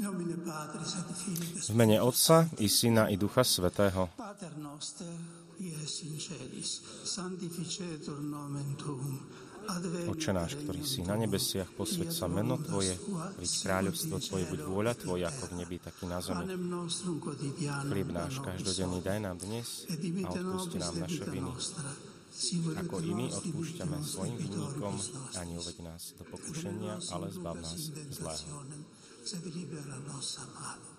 V mene Otca i Syna i Ducha Svetého. Oče náš, ktorý si na nebesiach, posveď sa meno Tvoje, príď kráľovstvo Tvoje, buď vôľa Tvoja, ako v nebi, tak i na zemi. Chlieb náš každodenný daj nám dnes a odpusti nám naše viny, ako i my odpúšťame svojim vinníkom a neuveď nás do pokušenia, ale zbav nás zlého. Sed libera nos a malo.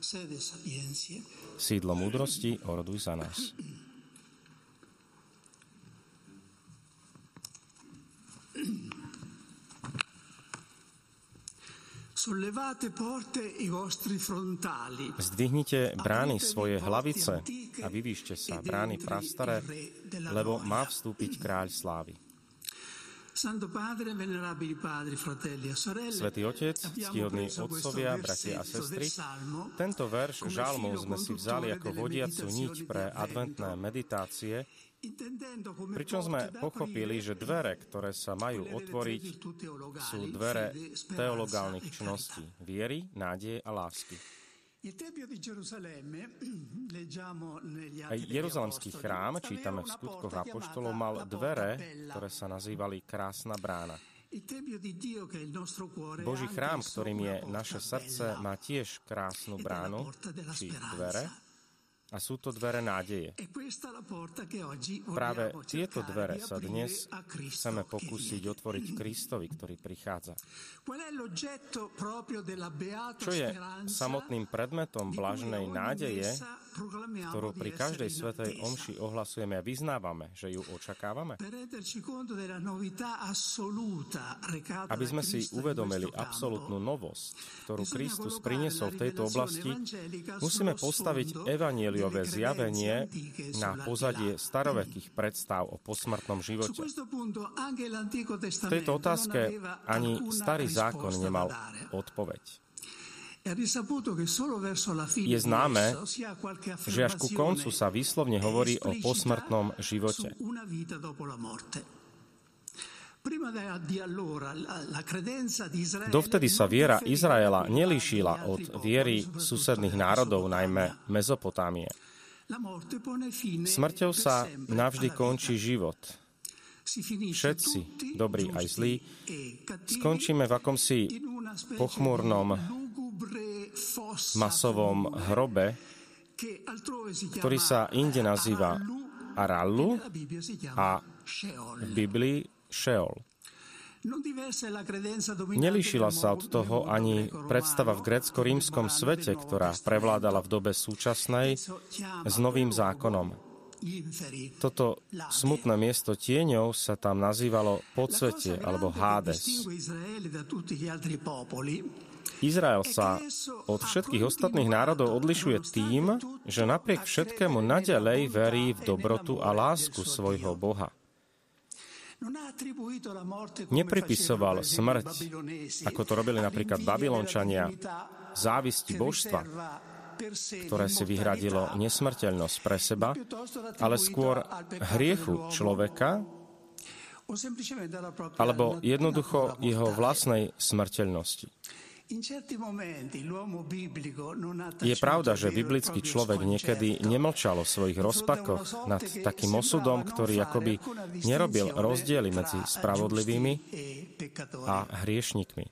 Sede sapientiae, Sídlo múdrosti, oroduj za nás. Zdvihnite brány svoje hlavice a vyvýšte sa, brány prastaré, lebo má vstúpiť kráľ slávy. Svetý Otec, ctihodní questo otcovia, bratia a sestry, tento verš žalmov sme si vzali ako vodiacu niť pre adventné meditácie, pričom sme pochopili, že dvere, ktoré sa majú otvoriť, sú dvere teologálnych e čností, viery, nádeje a lásky. Jeruzalemský chrám, čítame v skutkoch apoštolov, mal dvere, ktoré sa nazývali Krásna brána. Boží chrám, ktorým je naše srdce, má tiež krásnu bránu, či dvere, a sú to dvere nádeje. E Práve tieto dvere sa dnes chceme pokúsiť otvoriť Kristovi, ktorý prichádza. Čo je samotným predmetom blažnej nádeje, ktorú pri každej svetej omši ohlasujeme a vyznávame, že ju očakávame? Aby sme si uvedomili absolútnu novosť, ktorú Kristus priniesol v tejto oblasti, musíme postaviť evanieliové zjavenie na pozadie starovekých predstav o posmrtnom živote. V tejto otázke ani starý zákon nemal odpoveď. Je di známe, že až ku koncu sa výslovne hovorí o posmrtnom živote. Dovtedy sa viera Izraela nelíšila od viery susedných národov, najmä Mezopotámie. Smrťou sa navždy končí život. Všetci, dobrí aj zlí, e Skončíme v akomsi pochmúrnom, masovom hrobe, ktorý sa inde nazýva Arallu, a v Biblii Sheol. Non diversa è la credenza dominante Nelíšila nel sa od toho ani predstava v grécko-rímskom svete, ktorá prevládala v dobe súčasnej s novým zákonom. Toto smutné miesto tieňov sa tam nazývalo grande alebo Hades. Izrael sa od všetkých ostatných národov odlišuje tým, že napriek všetkému nadalej verí v dobrotu a lásku svojho Boha. Nepripisoval smrť, ako to robili napríklad Babylončania, závisti božstva, ktoré si vyhradilo nesmrteľnosť pre seba, ale skôr hriechu človeka alebo jednoducho jeho vlastnej smrteľnosti. Je pravda, že e biblický človek niekedy nemlčal o svojich rozpakoch nad takým osudom, ktorý akoby nerobil rozdiely medzi spravodlivými a hriešnikmi.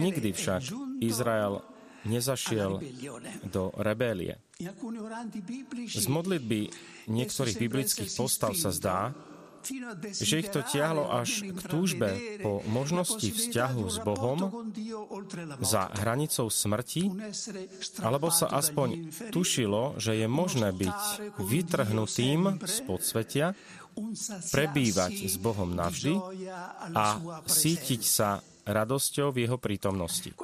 Nikdy však Izrael nezašiel do rebélie. Z modlitby niektorých biblických postav sa zdá, že ich to tiahlo až k túžbe po možnosti vzťahu s Bohom za hranicou smrti, alebo sa aspoň tušilo, že je možné byť vytrhnutým z podsvetia, prebývať s Bohom navždy a sítiť sa radosťou v jeho prítomnosti.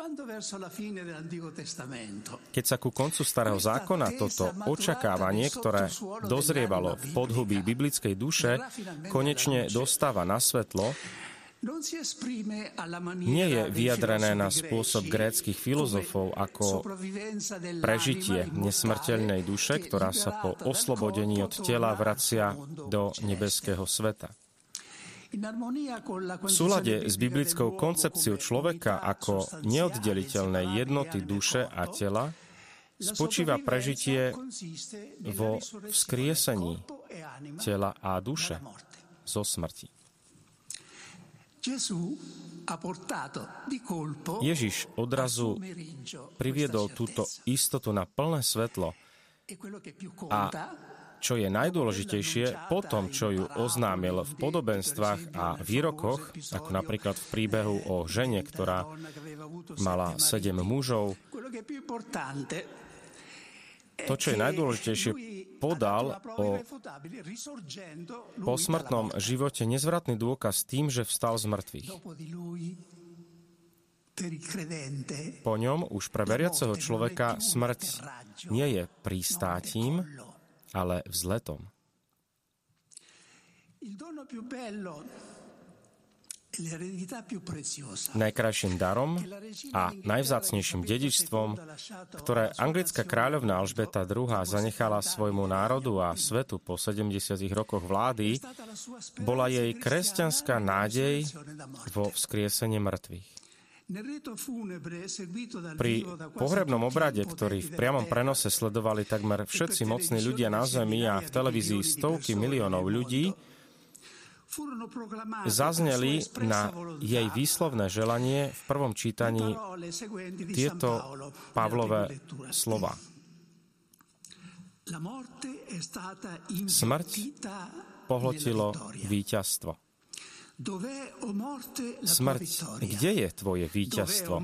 Keď sa ku koncu starého zákona toto očakávanie, ktoré dozrievalo v podhubí biblickej duše, konečne dostáva na svetlo, nie je vyjadrené na spôsob gréckých filozofov ako prežitie nesmrteľnej duše, ktorá sa po oslobodení od tela vracia do nebeského sveta. V súlade s biblickou koncepciou človeka ako neoddeliteľnej jednoty duše a tela spočíva prežitie vo vzkriesení tela a duše zo smrti. Ježiš odrazu priviedol túto istotu na plné svetlo a čo je najdôležitejšie, po tom, čo ju oznámil v podobenstvách a výrokoch, ako napríklad v príbehu o žene, ktorá mala sedem mužov, to, čo je najdôležitejšie, podal o posmrtnom živote nezvratný dôkaz tým, že vstal z mŕtvych. Po ňom už pre veriaceho človeka smrť nie je pristátím, ale vzletom. Najkrajším darom a najvzácnejším dedičstvom, ktoré anglická kráľovná Alžbeta II. zanechala svojmu národu a svetu po 70 rokoch vlády, bola jej kresťanská nádej vo vzkriesenie mŕtvych. Pri pohrebnom obrade, ktorý v priamom prenose sledovali takmer všetci mocní ľudia na Zemi a v televízii stovky miliónov ľudí, zazneli na jej výslovné želanie v prvom čítaní tieto Pavlové slova. Smrť pohltilo víťazstvo. Smrť, kde je tvoje víťazstvo?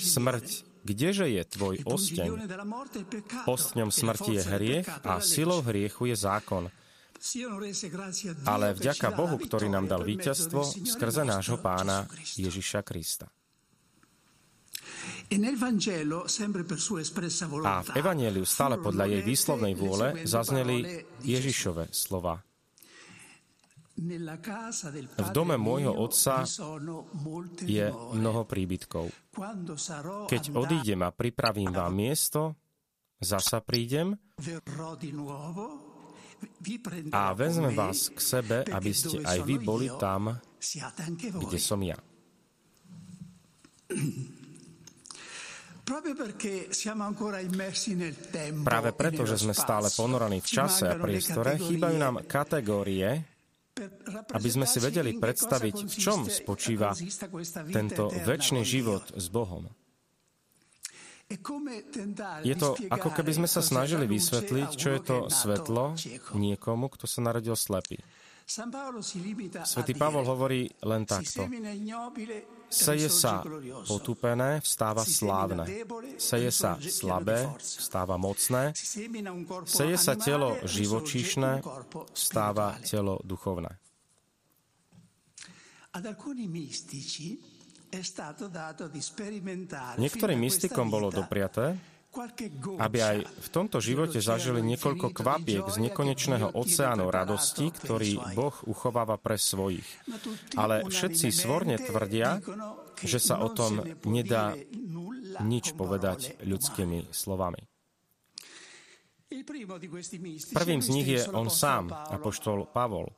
Smrť, kdeže je tvoj osteň? Ostňom smrti je hriech a silou hriechu je zákon. Ale vďaka Bohu, ktorý nám dal víťazstvo skrze nášho pána Ježiša Krista. A v Evangeliu stále podľa jej výslovnej vôle zazneli Ježišove slova. V dome môjho otca je mnoho príbytkov. Keď odídem a pripravím vám miesto, zasa prídem a vezmem vás k sebe, aby ste aj vy boli tam, kde som ja. Práve preto, že sme stále ponorení v čase a priestore, chýbajú nám kategórie, aby sme si vedeli predstaviť, v čom spočíva tento väčší život s Bohom. Je to ako keby sme sa snažili vysvetliť, čo je to svetlo niekomu, kto sa narodil slepý. Svetý Pavol hovorí len takto. Seje sa potupené, vstáva slávne. Seje sa slabé, vstáva mocné. Seje sa telo živočíšne, vstáva telo duchovné. Niektorým mystikom bolo dopriaté, aby aj v tomto živote zažili niekoľko kvapiek z nekonečného oceánu radosti, ktorý Boh uchováva pre svojich. Ale všetci svorne tvrdia, že sa o tom nedá nič povedať ľudskými slovami. Prvým z nich je on sám, apoštol Pavol.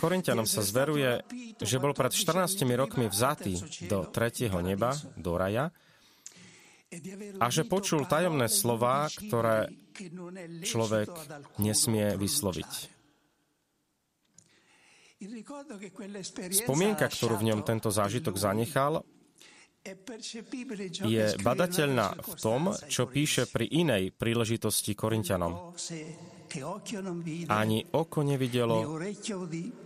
Korintianom sa zveruje, že bol pred 14 rokmi vzatý do tretieho neba, do raja, a že počul tajomné slova, ktoré človek nesmie vysloviť. Spomienka, ktorú v ňom tento zážitok zanechal, je badateľná v tom, čo píše pri inej príležitosti Korintianom. Ani oko nevidelo,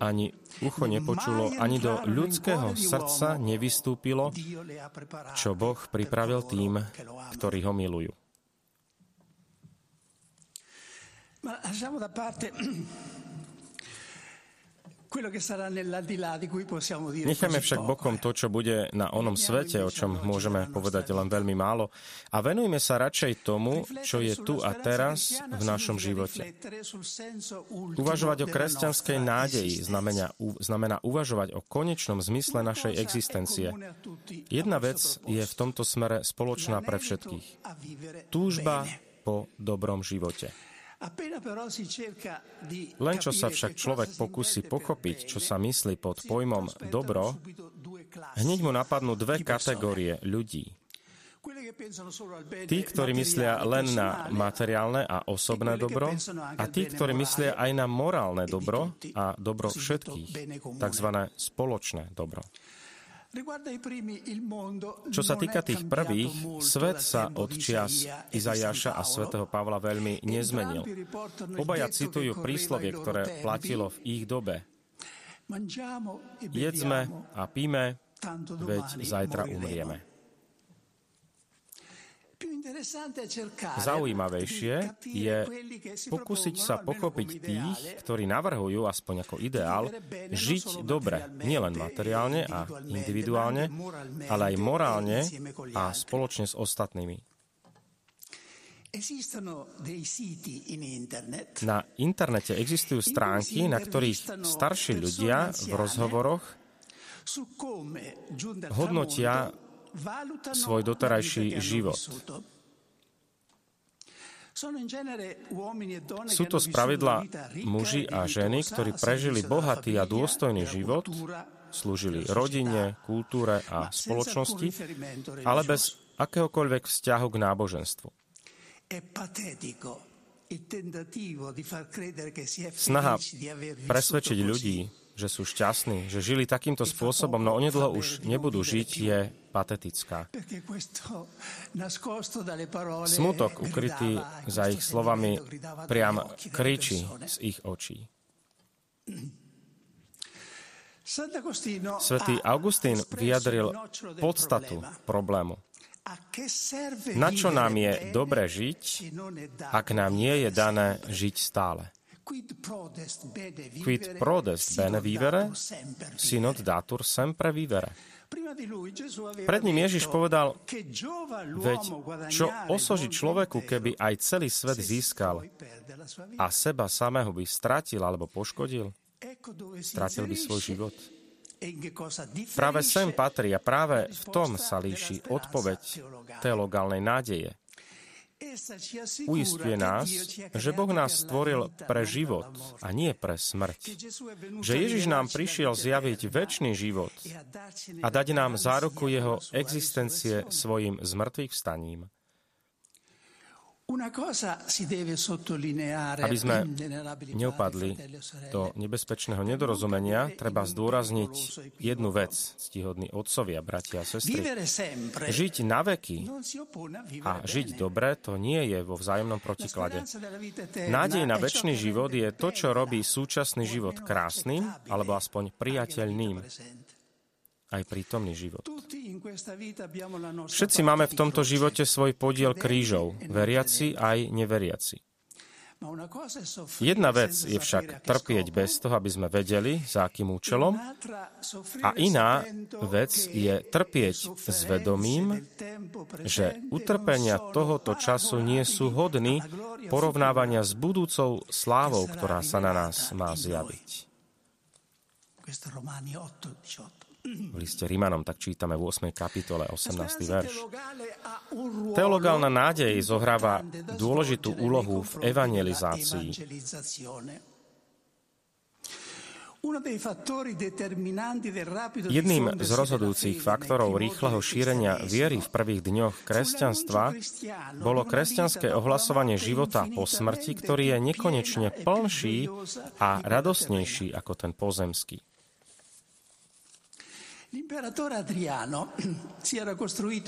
ani ucho nepočulo, ani do ľudského srdca nevystúpilo, čo Boh pripravil tým, ktorí ho milujú. Necháme však bokom to, čo bude na onom svete, o čom môžeme povedať len veľmi málo, a venujme sa radšej tomu, čo je tu a teraz v našom živote. Uvažovať o kresťanskej nádeji znamená, znamená uvažovať o konečnom zmysle našej existencie. Jedna vec je v tomto smere spoločná pre všetkých. Túžba po dobrom živote. Len čo sa však človek pokusí pochopiť, čo sa myslí pod pojmom dobro, hneď mu napadnú dve kategórie ľudí. Tí, ktorí myslia len na materiálne a osobné dobro a tí, ktorí myslia aj na morálne dobro a dobro všetkých, tzv. spoločné dobro. Čo sa týka tých prvých, svet sa od čias Izajaša a svätého Pavla veľmi nezmenil. Obaja citujú príslovie, ktoré platilo v ich dobe. Jedzme a píme, veď zajtra umrieme. Zaujímavejšie je pokúsiť sa pochopiť tých, ktorí navrhujú, aspoň ako ideál, žiť dobre, nielen materiálne a individuálne, ale aj morálne a spoločne s ostatnými. Na internete existujú stránky, na ktorých starší ľudia v rozhovoroch hodnotia svoj doterajší život. Sú to spravidla muži a ženy, ktorí prežili bohatý a dôstojný život, slúžili rodine, kultúre a spoločnosti, ale bez akéhokoľvek vzťahu k náboženstvu. Snaha presvedčiť ľudí, že sú šťastní, že žili takýmto spôsobom, no onedlho už nebudú žiť, je patetická. Smutok ukrytý za ich slovami priam kričí z ich očí. Svetý Augustín vyjadril podstatu problému. Na čo nám je dobre žiť, ak nám nie je dané žiť stále? Quid prodest bene vivere, sinod datur sempre vivere. Pred ním Ježiš povedal, veď čo osoží človeku, keby aj celý svet získal a seba samého by stratil alebo poškodil? Stratil by svoj život. Práve sem patrí a práve v tom sa líši odpoveď teologálnej nádeje. Uistuje nás, že Boh nás stvoril pre život a nie pre smrť. Že Ježiš nám prišiel zjaviť väčší život a dať nám záruku jeho existencie svojim zmrtvých vstaním. Aby sme neupadli do nebezpečného nedorozumenia, treba zdôrazniť jednu vec, ctihodní otcovia, bratia a sestry. Žiť na veky a žiť dobre, to nie je vo vzájomnom protiklade. Nádej na väčší život je to, čo robí súčasný život krásnym, alebo aspoň priateľným aj prítomný život. Všetci máme v tomto živote svoj podiel krížov, veriaci aj neveriaci. Jedna vec je však trpieť bez toho, aby sme vedeli, za akým účelom, a iná vec je trpieť s vedomím, že utrpenia tohoto času nie sú hodní porovnávania s budúcou slávou, ktorá sa na nás má zjaviť. V liste Rímanom tak čítame v 8. kapitole 18. verš. Teologálna nádej zohráva dôležitú úlohu v evangelizácii. Jedným z rozhodujúcich faktorov rýchleho šírenia viery v prvých dňoch kresťanstva bolo kresťanské ohlasovanie života po smrti, ktorý je nekonečne plnší a radosnejší ako ten pozemský.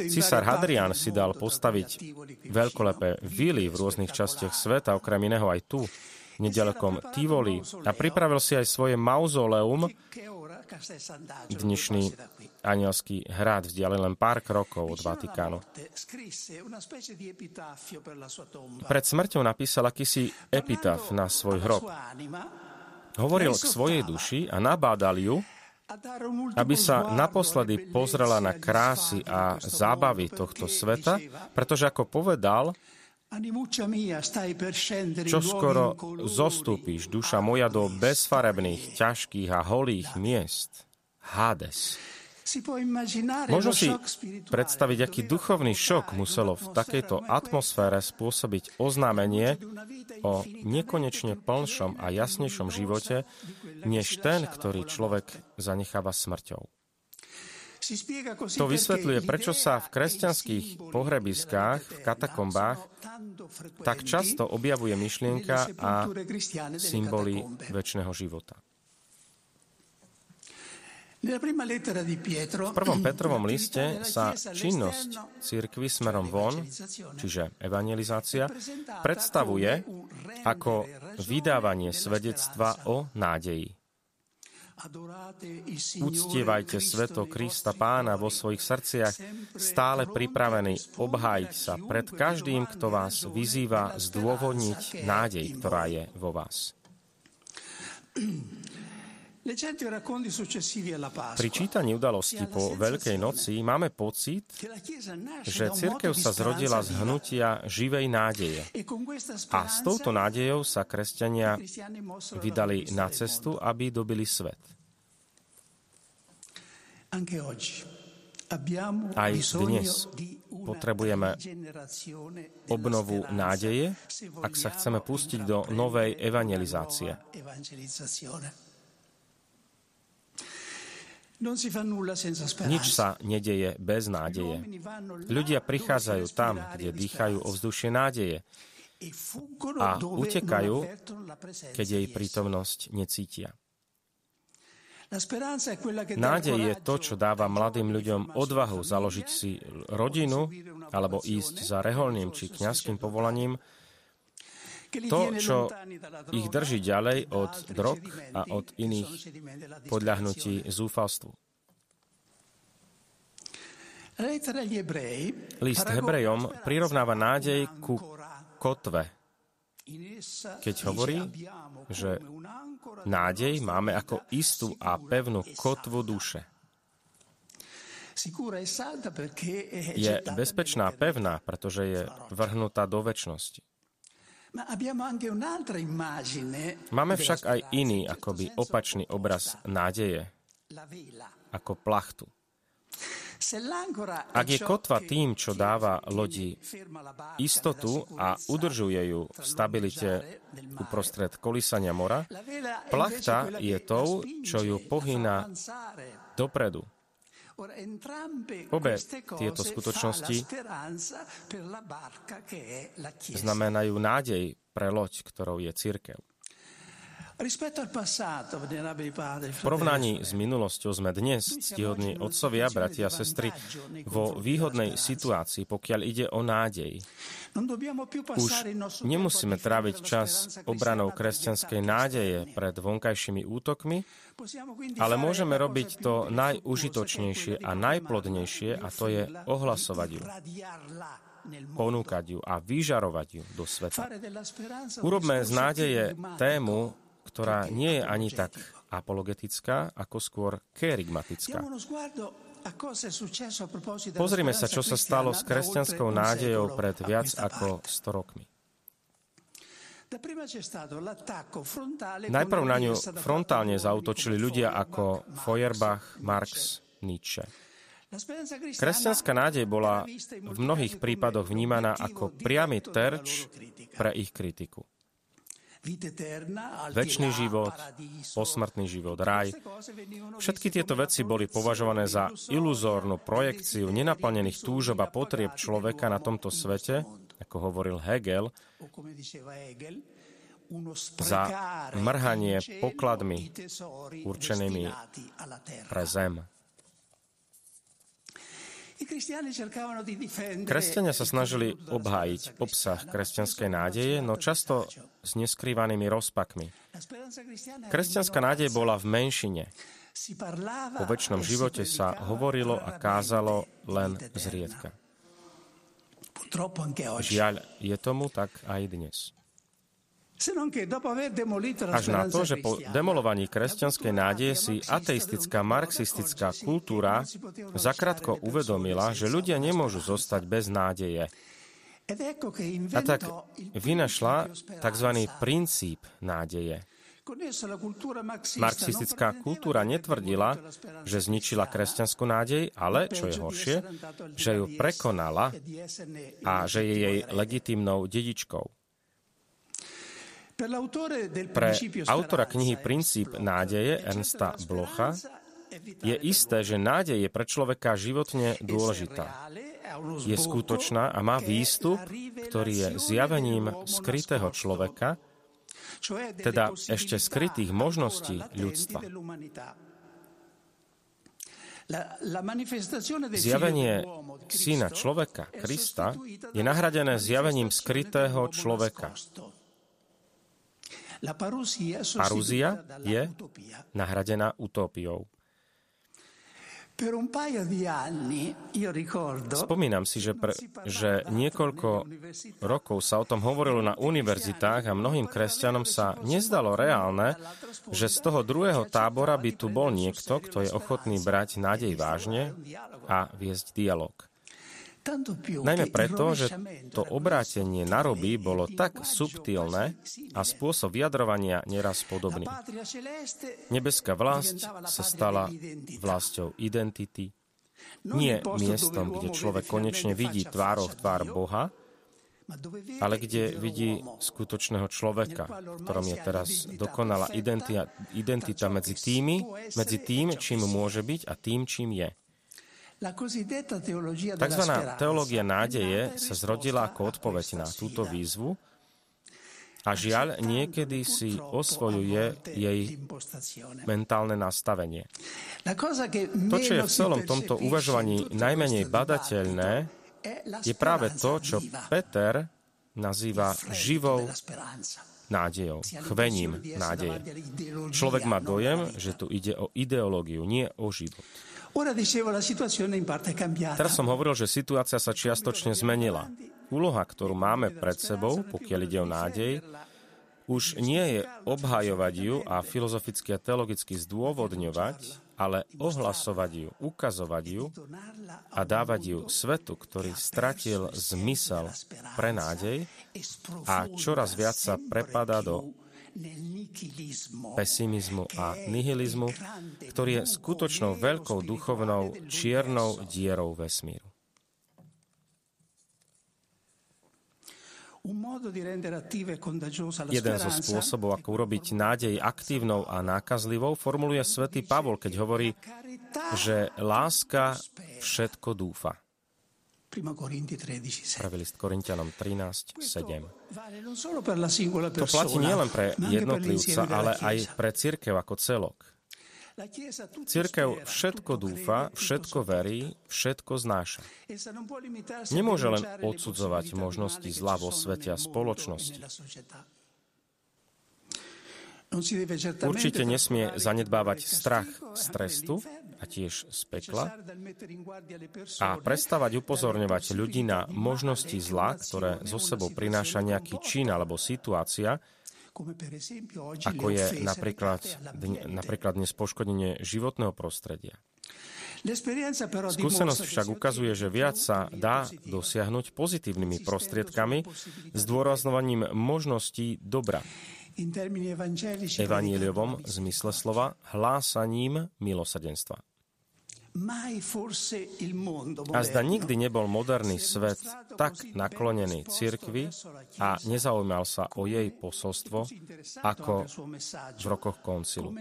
Cisár Hadrian si dal postaviť veľkolepé vily v rôznych častiach sveta, okrem iného aj tu, nedalekom Tivoli, a pripravil si aj svoje mauzoleum, dnešný anielský hrad, vzdialený len pár krokov od Vatikánu. Pred smrťou napísal akýsi epitaf na svoj hrob. Hovoril k svojej duši a nabádal ju, aby sa naposledy pozrela na krásy a zábavy tohto sveta, pretože ako povedal, čo skoro zostúpiš, duša moja, do bezfarebných, ťažkých a holých miest. Hades. Možno si predstaviť, aký duchovný šok muselo v takejto atmosfére spôsobiť oznámenie o nekonečne plnšom a jasnejšom živote, než ten, ktorý človek zanecháva smrťou. To vysvetľuje, prečo sa v kresťanských pohrebiskách, v katakombách, tak často objavuje myšlienka a symboly väčšného života. V prvom Petrovom liste sa činnosť církvy smerom von, čiže evangelizácia, predstavuje ako vydávanie svedectva o nádeji. Uctievajte sveto Krista Pána vo svojich srdciach, stále pripravený obhájiť sa pred každým, kto vás vyzýva zdôvodniť nádej, ktorá je vo vás. Pri čítaní udalosti po Veľkej noci máme pocit, že cirkev sa zrodila z hnutia živej nádeje. E A s touto nádejou sa kresťania vydali na cestu, aby dobili svet. Aj dnes potrebujeme obnovu nádeje, ak sa chceme pustiť do novej evangelizácie. Nič sa nedeje bez nádeje. Ľudia prichádzajú tam, kde dýchajú ovzdušie nádeje e a utekajú, keď jej prítomnosť necítia. Nádej je to, čo dáva mladým ľuďom odvahu založiť si rodinu alebo ísť za reholným či kňazským povolaním, to, čo ich drží ďalej od drog a od iných podľahnutí zúfalstvu. List Hebrejom prirovnáva nádej ku kotve, keď hovorí, že nádej máme ako istú a pevnú kotvu duše. Je bezpečná pevná, pretože je vrhnutá do väčšnosti. Máme však aj iný, akoby opačný obraz nádeje, ako plachtu. Ak je kotva tým, čo dáva lodi istotu a udržuje ju v stabilite uprostred kolísania mora, plachta je tou, čo ju pohýna dopredu. Obe tieto skutočnosti znamenajú nádej pre loď, ktorou je církev. V porovnaní s minulosťou sme dnes, ctihodní otcovia, bratia a sestry, vo výhodnej situácii, pokiaľ ide o nádej. Už nemusíme tráviť čas obranou kresťanskej nádeje pred vonkajšími útokmi, ale môžeme robiť to najúžitočnejšie a najplodnejšie a to je ohlasovať ju ponúkať ju a vyžarovať ju do sveta. Urobme z nádeje tému, ktorá nie je ani tak apologetická, ako skôr kerigmatická. Pozrime sa, čo sa stalo s kresťanskou nádejou pred viac ako 100 rokmi. Najprv na ňu frontálne zautočili ľudia ako Feuerbach, Marx, Nietzsche. Kresťanská nádej bola v mnohých prípadoch vnímaná ako priamy terč pre ich kritiku. Večný život, posmrtný život, raj. Všetky tieto veci boli považované za iluzórnu projekciu nenaplnených túžob a potrieb človeka na tomto svete, ako hovoril Hegel, za mrhanie pokladmi určenými pre zem. Kresťania sa snažili obhájiť obsah kresťanskej nádeje, no často s neskrývanými rozpakmi. Kresťanská nádej bola v menšine. O väčšnom živote sa hovorilo a kázalo len zriedka. Žiaľ, je tomu tak aj dnes. Až na to, že po demolovaní kresťanskej nádeje si ateistická marxistická kultúra zakrátko uvedomila, že ľudia nemôžu zostať bez nádeje. A tak vynašla tzv. princíp nádeje, Marxistická kultúra netvrdila, že zničila kresťanskú nádej, ale, čo je horšie, že ju prekonala a že je jej legitimnou dedičkou. Pre autora knihy Princíp nádeje Ernsta Blocha je isté, že nádej je pre človeka životne dôležitá. Je skutočná a má výstup, ktorý je zjavením skrytého človeka, teda ešte skrytých možností ľudstva. Zjavenie syna človeka, Krista, je nahradené zjavením skrytého človeka. Parúzia je nahradená utópiou. Spomínam si, že, pre, že niekoľko rokov sa o tom hovorilo na univerzitách a mnohým kresťanom sa nezdalo reálne, že z toho druhého tábora by tu bol niekto, kto je ochotný brať nádej vážne a viesť dialog. Najmä preto, že to obrátenie na roby bolo tak subtilné a spôsob vyjadrovania neraz podobný. Nebeská vlast sa stala vlastou identity, nie miestom, kde človek konečne vidí tvárov tvár Boha, ale kde vidí skutočného človeka, v ktorom je teraz dokonalá identita, identita medzi tými, medzi tým, čím môže byť a tým, čím je. Takzvaná teológia nádeje sa zrodila ako odpoveď na túto výzvu a žiaľ niekedy si osvojuje jej mentálne nastavenie. To, čo je v celom tomto uvažovaní najmenej badateľné, je práve to, čo Peter nazýva živou nádejou, chvením nádeje. Človek má dojem, že tu ide o ideológiu, nie o život. Teraz som hovoril, že situácia sa čiastočne zmenila. Úloha, ktorú máme pred sebou, pokiaľ ide o nádej, už nie je obhajovať ju a filozoficky a teologicky zdôvodňovať, ale ohlasovať ju, ukazovať ju a dávať ju svetu, ktorý stratil zmysel pre nádej a čoraz viac sa prepada do pesimizmu a nihilizmu, ktorý je skutočnou veľkou duchovnou čiernou dierou vesmíru. Jeden zo spôsobov, ako urobiť nádej aktívnou a nákazlivou, formuluje svätý Pavol, keď hovorí, že láska všetko dúfa. Prvý list Korintianom 13, 7. To platí nielen pre jednotlivca, ale aj pre církev ako celok. Církev všetko dúfa, všetko verí, všetko znáša. Nemôže len odsudzovať možnosti zla vo svete a spoločnosti. Určite nesmie zanedbávať strach z trestu, a tiež z pekla a prestávať upozorňovať ľudí na možnosti zla, ktoré zo sebou prináša nejaký čin alebo situácia, ako je napríklad, napríklad dnes poškodenie životného prostredia. Skúsenosť však ukazuje, že viac sa dá dosiahnuť pozitívnymi prostriedkami, zdôraznovaním možností dobra. Evaníliovom zmysle slova hlásaním milosadenstva. A zda nikdy nebol moderný svet tak naklonený cirkvi a nezaujímal sa o jej posolstvo ako v rokoch koncilu.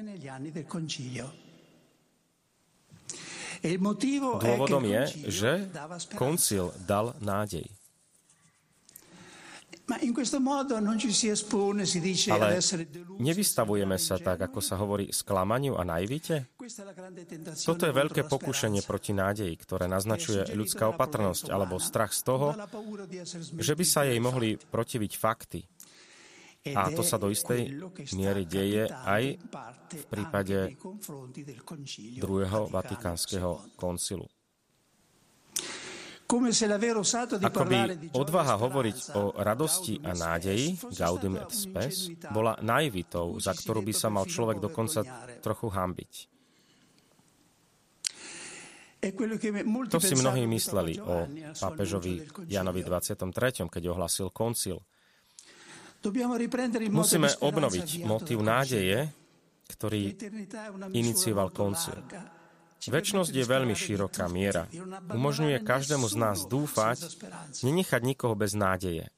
Dôvodom je, že koncil dal nádej. Ale nevystavujeme sa tak, ako sa hovorí, sklamaniu a naivite? Toto je veľké pokušenie proti nádeji, ktoré naznačuje ľudská opatrnosť alebo strach z toho, že by sa jej mohli protiviť fakty. A to sa do istej miery deje aj v prípade druhého vatikánskeho koncilu. Ako by odvaha hovoriť o radosti a nádeji, Gaudium et Spes, bola naivitou, za ktorú by sa mal človek dokonca trochu hambiť. To si mnohí mysleli o pápežovi Janovi 23., keď ohlasil koncil. Musíme obnoviť motív nádeje, ktorý inicioval koncil. Väčnosť je veľmi široká miera. Umožňuje každému z nás dúfať, nenechať nikoho bez nádeje.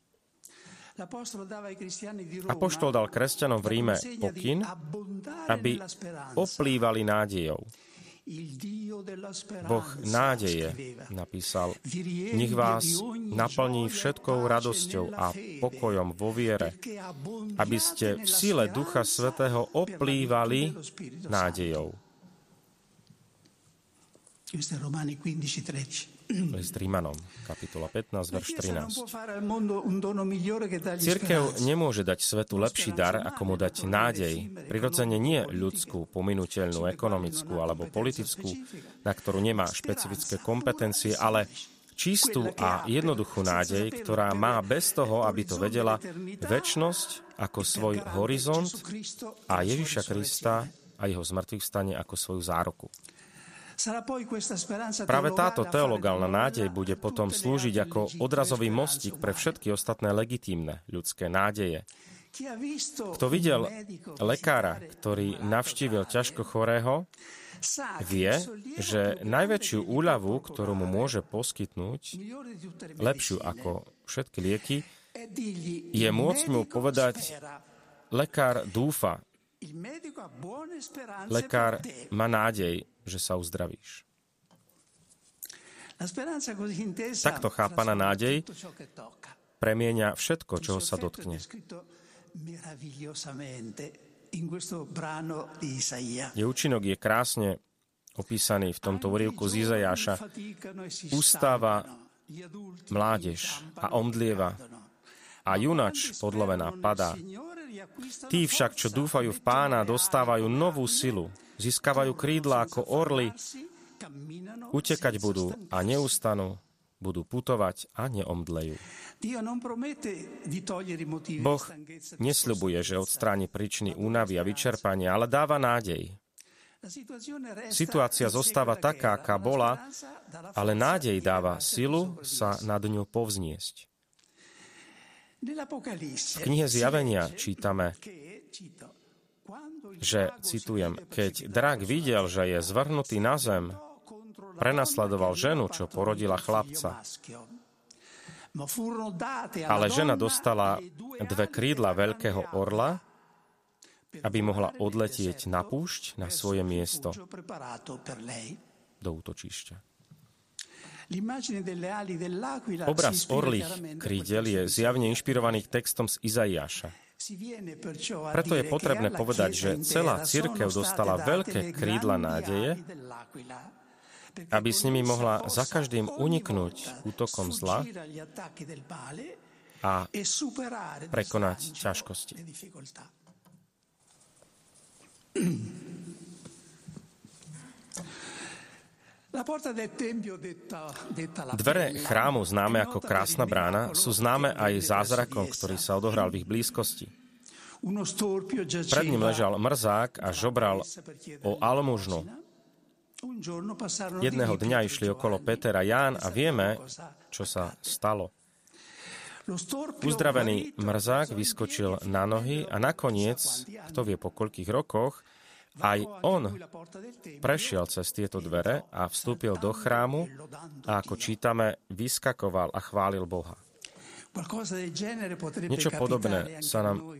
Apoštol dal kresťanom v Ríme pokyn, aby oplývali nádejou. Boh nádeje napísal, nech vás naplní všetkou radosťou a pokojom vo viere, aby ste v sile Ducha Svetého oplývali nádejou. List Rímanom, kapitola 15, verš 13. Cirkev nemôže dať svetu lepší dar, ako mu dať nádej. Prirodzene nie ľudskú, pominuteľnú, ekonomickú alebo politickú, na ktorú nemá špecifické kompetencie, ale čistú a jednoduchú nádej, ktorá má bez toho, aby to vedela, väčnosť ako svoj horizont a Ježiša Krista a jeho zmrtvých stane ako svoju zároku. Práve táto teologálna nádej bude potom slúžiť ako odrazový mostík pre všetky ostatné legitímne ľudské nádeje. Kto videl lekára, ktorý navštívil ťažko chorého, vie, že najväčšiu úľavu, ktorú mu môže poskytnúť, lepšiu ako všetky lieky, je môcť mu povedať, lekár dúfa, lekár má nádej, že sa uzdravíš. Takto chápaná nádej premieňa všetko, čoho sa dotkne. Je účinok je krásne opísaný v tomto úrivku z Izajáša. Ustáva mládež a omdlieva a junač podlovená padá. Tí však, čo dúfajú v pána, dostávajú novú silu, získavajú krídla ako orly, utekať budú a neustanú, budú putovať a neomdlejú. Boh nesľubuje, že odstráni príčiny únavy a vyčerpania, ale dáva nádej. Situácia zostáva taká, aká bola, ale nádej dáva silu sa nad ňou povzniesť. V knihe Zjavenia čítame, že, citujem, keď drak videl, že je zvrhnutý na zem, prenasledoval ženu, čo porodila chlapca. Ale žena dostala dve krídla veľkého orla, aby mohla odletieť na púšť na svoje miesto do útočišťa. Obraz orlých krídel je zjavne inšpirovaný textom z Izaiáša. Preto je potrebné povedať, že celá církev dostala veľké krídla nádeje, aby s nimi mohla za každým uniknúť útokom zla a prekonať ťažkosti. Dvere chrámu, známe ako krásna brána, sú známe aj zázrakom, ktorý sa odohral v ich blízkosti. Pred ním ležal mrzák a žobral o almužnu. Jedného dňa išli okolo Peter a Ján a vieme, čo sa stalo. Uzdravený mrzák vyskočil na nohy a nakoniec, kto vie po koľkých rokoch, aj on prešiel cez tieto dvere a vstúpil do chrámu a ako čítame, vyskakoval a chválil Boha. Niečo podobné sa, nám,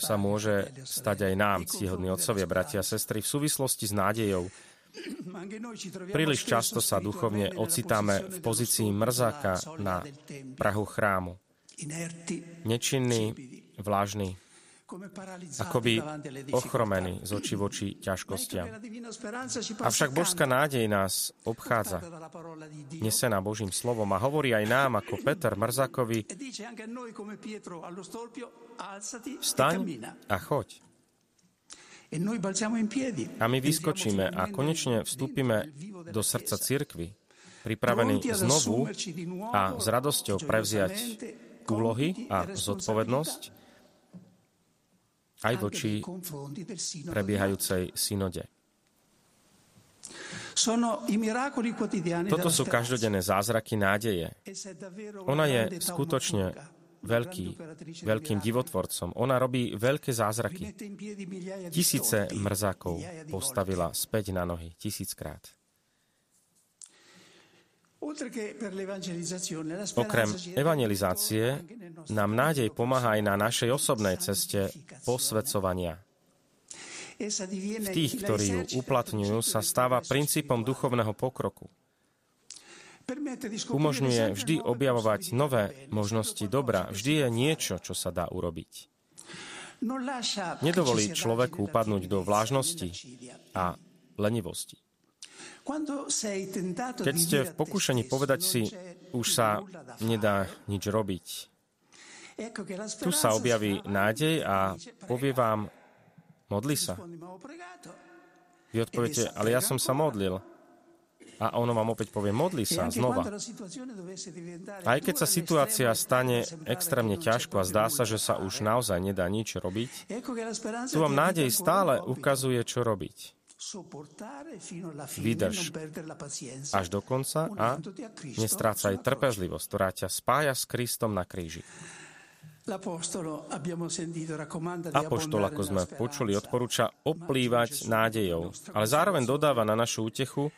sa môže stať aj nám, ctihodní otcovia, bratia a sestry, v súvislosti s nádejou. Príliš často sa duchovne ocitáme v pozícii mrzáka na prahu chrámu. Nečinný, vlážny, akoby ochromený z očí voči ťažkostiam. Avšak božská nádej nás obchádza, nesená Božím slovom a hovorí aj nám, ako Peter Mrzakovi, vstaň a choď. A my vyskočíme a konečne vstúpime do srdca cirkvy, pripravení znovu a s radosťou prevziať úlohy a zodpovednosť, aj voči prebiehajúcej synode. Toto sú každodenné zázraky nádeje. Ona je skutočne veľký, veľkým divotvorcom. Ona robí veľké zázraky. Tisíce mrzákov postavila späť na nohy, tisíckrát. Okrem evangelizácie nám nádej pomáha aj na našej osobnej ceste posvedcovania. V tých, ktorí ju uplatňujú, sa stáva princípom duchovného pokroku. Umožňuje vždy objavovať nové možnosti dobra. Vždy je niečo, čo sa dá urobiť. Nedovolí človeku upadnúť do vlážnosti a lenivosti. Keď ste v pokušení povedať si, už sa nedá nič robiť, tu sa objaví nádej a povie vám, modli sa. Vy odpoviete, ale ja som sa modlil. A ono vám opäť povie, modli sa znova. Aj keď sa situácia stane extrémne ťažko a zdá sa, že sa už naozaj nedá nič robiť, tu vám nádej stále ukazuje, čo robiť. Vydrž až do konca a nestrácaj trpezlivosť, ktorá ťa spája s Kristom na kríži. Apoštol, ako sme počuli, odporúča oplývať nádejou, ale zároveň dodáva na našu útechu,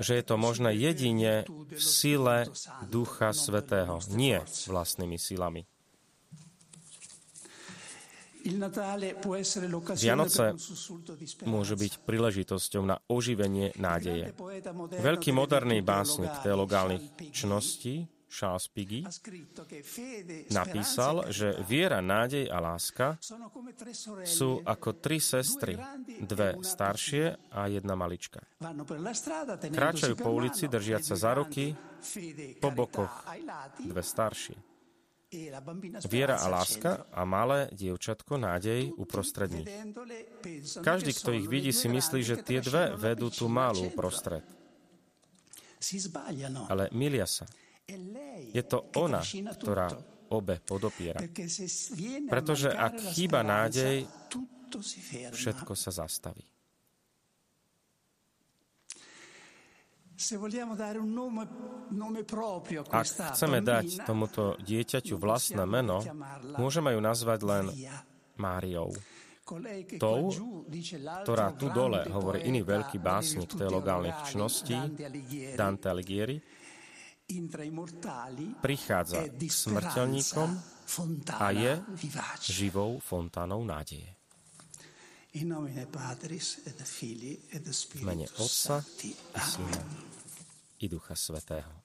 že je to možné jedine v sile Ducha Svetého, nie vlastnými silami. Vianoce môžu byť príležitosťou na oživenie nádeje. Veľký moderný básnik teologálnych čností Charles Piggy napísal, že viera, nádej a láska sú ako tri sestry, dve staršie a jedna malička. Kráčajú po ulici, držiať sa za ruky, po bokoch dve staršie. Viera a láska a malé dievčatko nádej uprostred nich. Každý, kto ich vidí, si myslí, že tie dve vedú tú malú prostred. Ale milia sa. Je to ona, ktorá obe podopiera. Pretože ak chýba nádej, všetko sa zastaví. Ak chceme dať tomuto dieťaťu vlastné meno, môžeme ju nazvať len Máriou. Tou, ktorá tu dole, hovorí iný veľký básnik teologálnych čností, Dante Alighieri, prichádza k smrteľníkom a je živou fontánou nádeje. V mene Otca i Syna i Ducha Svetého.